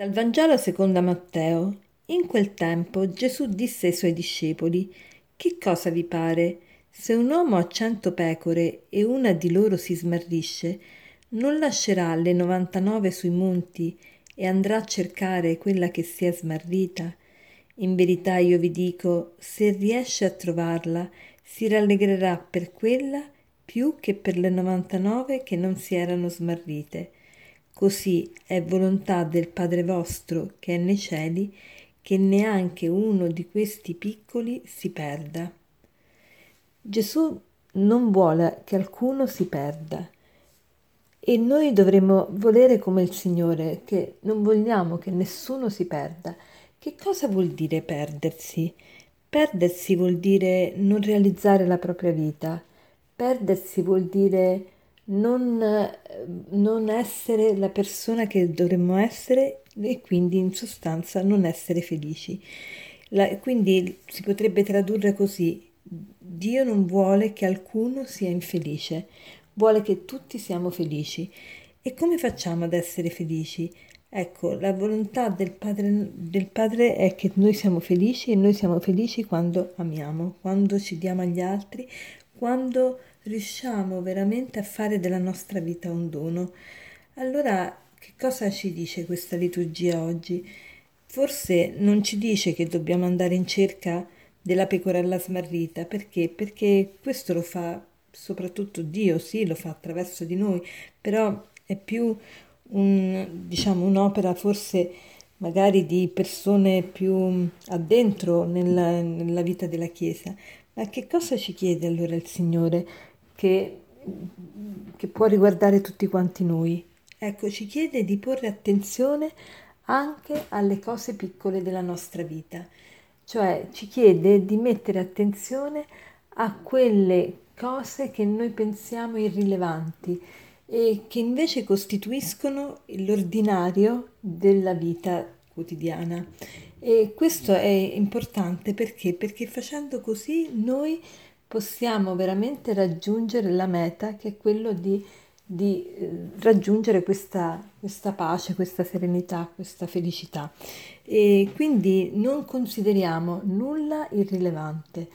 Dal Vangelo secondo Matteo. In quel tempo Gesù disse ai suoi discepoli, Che cosa vi pare? Se un uomo ha cento pecore e una di loro si smarrisce, non lascerà le novantanove sui monti e andrà a cercare quella che si è smarrita? In verità io vi dico, se riesce a trovarla, si rallegrerà per quella più che per le novantanove che non si erano smarrite. Così è volontà del Padre vostro che è nei cieli che neanche uno di questi piccoli si perda. Gesù non vuole che alcuno si perda e noi dovremmo volere come il Signore, che non vogliamo che nessuno si perda. Che cosa vuol dire perdersi? Perdersi vuol dire non realizzare la propria vita, perdersi vuol dire non, non essere la persona che dovremmo essere e quindi in sostanza non essere felici. La, quindi si potrebbe tradurre così, Dio non vuole che alcuno sia infelice, vuole che tutti siamo felici. E come facciamo ad essere felici? Ecco, la volontà del padre, del padre, è che noi siamo felici e noi siamo felici quando amiamo, quando ci diamo agli altri, quando riusciamo veramente a fare della nostra vita un dono. Allora, che cosa ci dice questa liturgia oggi? Forse non ci dice che dobbiamo andare in cerca della pecorella smarrita, perché? Perché questo lo fa soprattutto Dio, sì, lo fa attraverso di noi, però è più un, diciamo, un'opera forse magari di persone più addentro nella, nella vita della Chiesa. Ma che cosa ci chiede allora il Signore? che, che può riguardare tutti quanti noi. Ecco, ci chiede di porre attenzione anche alle cose piccole della nostra vita, cioè ci chiede di mettere attenzione a quelle cose che noi pensiamo irrilevanti e che invece costituiscono l'ordinario della vita quotidiana. E questo è importante perché? Perché facendo così noi possiamo veramente raggiungere la meta che è quello di, di eh, raggiungere questa, questa pace, questa serenità, questa felicità. E quindi non consideriamo nulla irrilevante.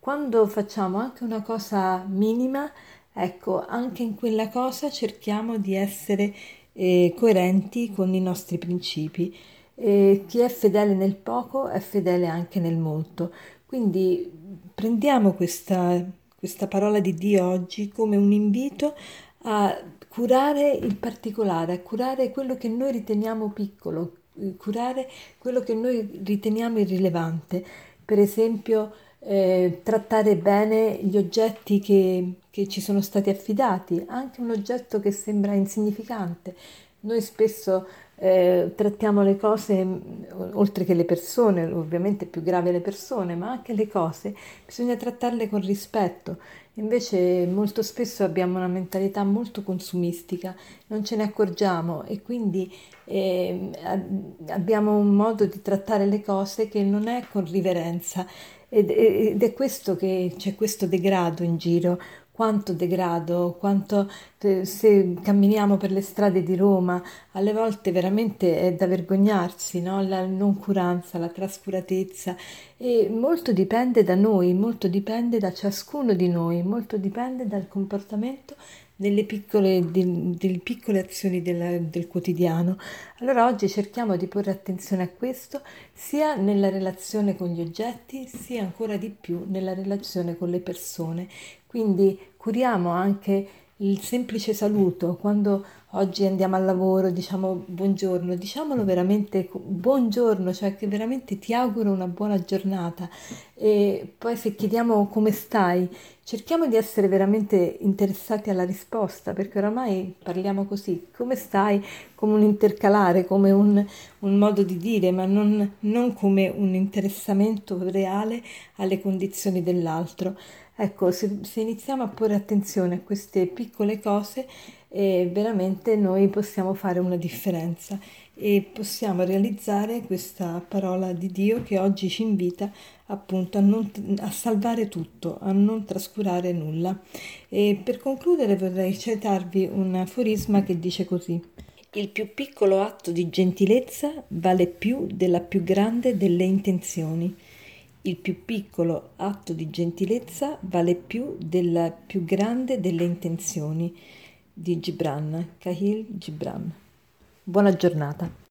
Quando facciamo anche una cosa minima, ecco, anche in quella cosa cerchiamo di essere eh, coerenti con i nostri principi. E chi è fedele nel poco è fedele anche nel molto. Quindi prendiamo questa, questa parola di Dio oggi come un invito a curare il particolare, a curare quello che noi riteniamo piccolo, curare quello che noi riteniamo irrilevante. Per esempio, eh, trattare bene gli oggetti che, che ci sono stati affidati, anche un oggetto che sembra insignificante. Noi spesso eh, trattiamo le cose, mm, oltre che le persone, ovviamente più grave le persone, ma anche le cose, bisogna trattarle con rispetto. Invece molto spesso abbiamo una mentalità molto consumistica, non ce ne accorgiamo e quindi eh, abbiamo un modo di trattare le cose che non è con riverenza ed, ed è questo che c'è questo degrado in giro, quanto degrado, quanto se camminiamo per le strade di Roma, alle volte veramente è da vergognarsi, no? la noncuranza, la trascuratezza e molto dipende da noi, molto dipende da ciascuno di noi, molto dipende dal comportamento delle piccole, del, delle piccole azioni della, del quotidiano. Allora oggi cerchiamo di porre attenzione a questo sia nella relazione con gli oggetti, sia ancora di più nella relazione con le persone. Quindi curiamo anche il semplice saluto, quando oggi andiamo al lavoro, diciamo buongiorno, diciamolo veramente buongiorno, cioè che veramente ti auguro una buona giornata e poi se chiediamo come stai, cerchiamo di essere veramente interessati alla risposta, perché oramai parliamo così, come stai, come un intercalare, come un, un modo di dire, ma non, non come un interessamento reale alle condizioni dell'altro. Ecco, se, se iniziamo a porre attenzione a queste piccole cose, eh, veramente noi possiamo fare una differenza e possiamo realizzare questa parola di Dio che oggi ci invita appunto a, non, a salvare tutto, a non trascurare nulla. E per concludere vorrei citarvi un aforisma che dice così. Il più piccolo atto di gentilezza vale più della più grande delle intenzioni. Il più piccolo atto di gentilezza vale più della più grande delle intenzioni. Di Gibran, Kahil Gibran. Buona giornata.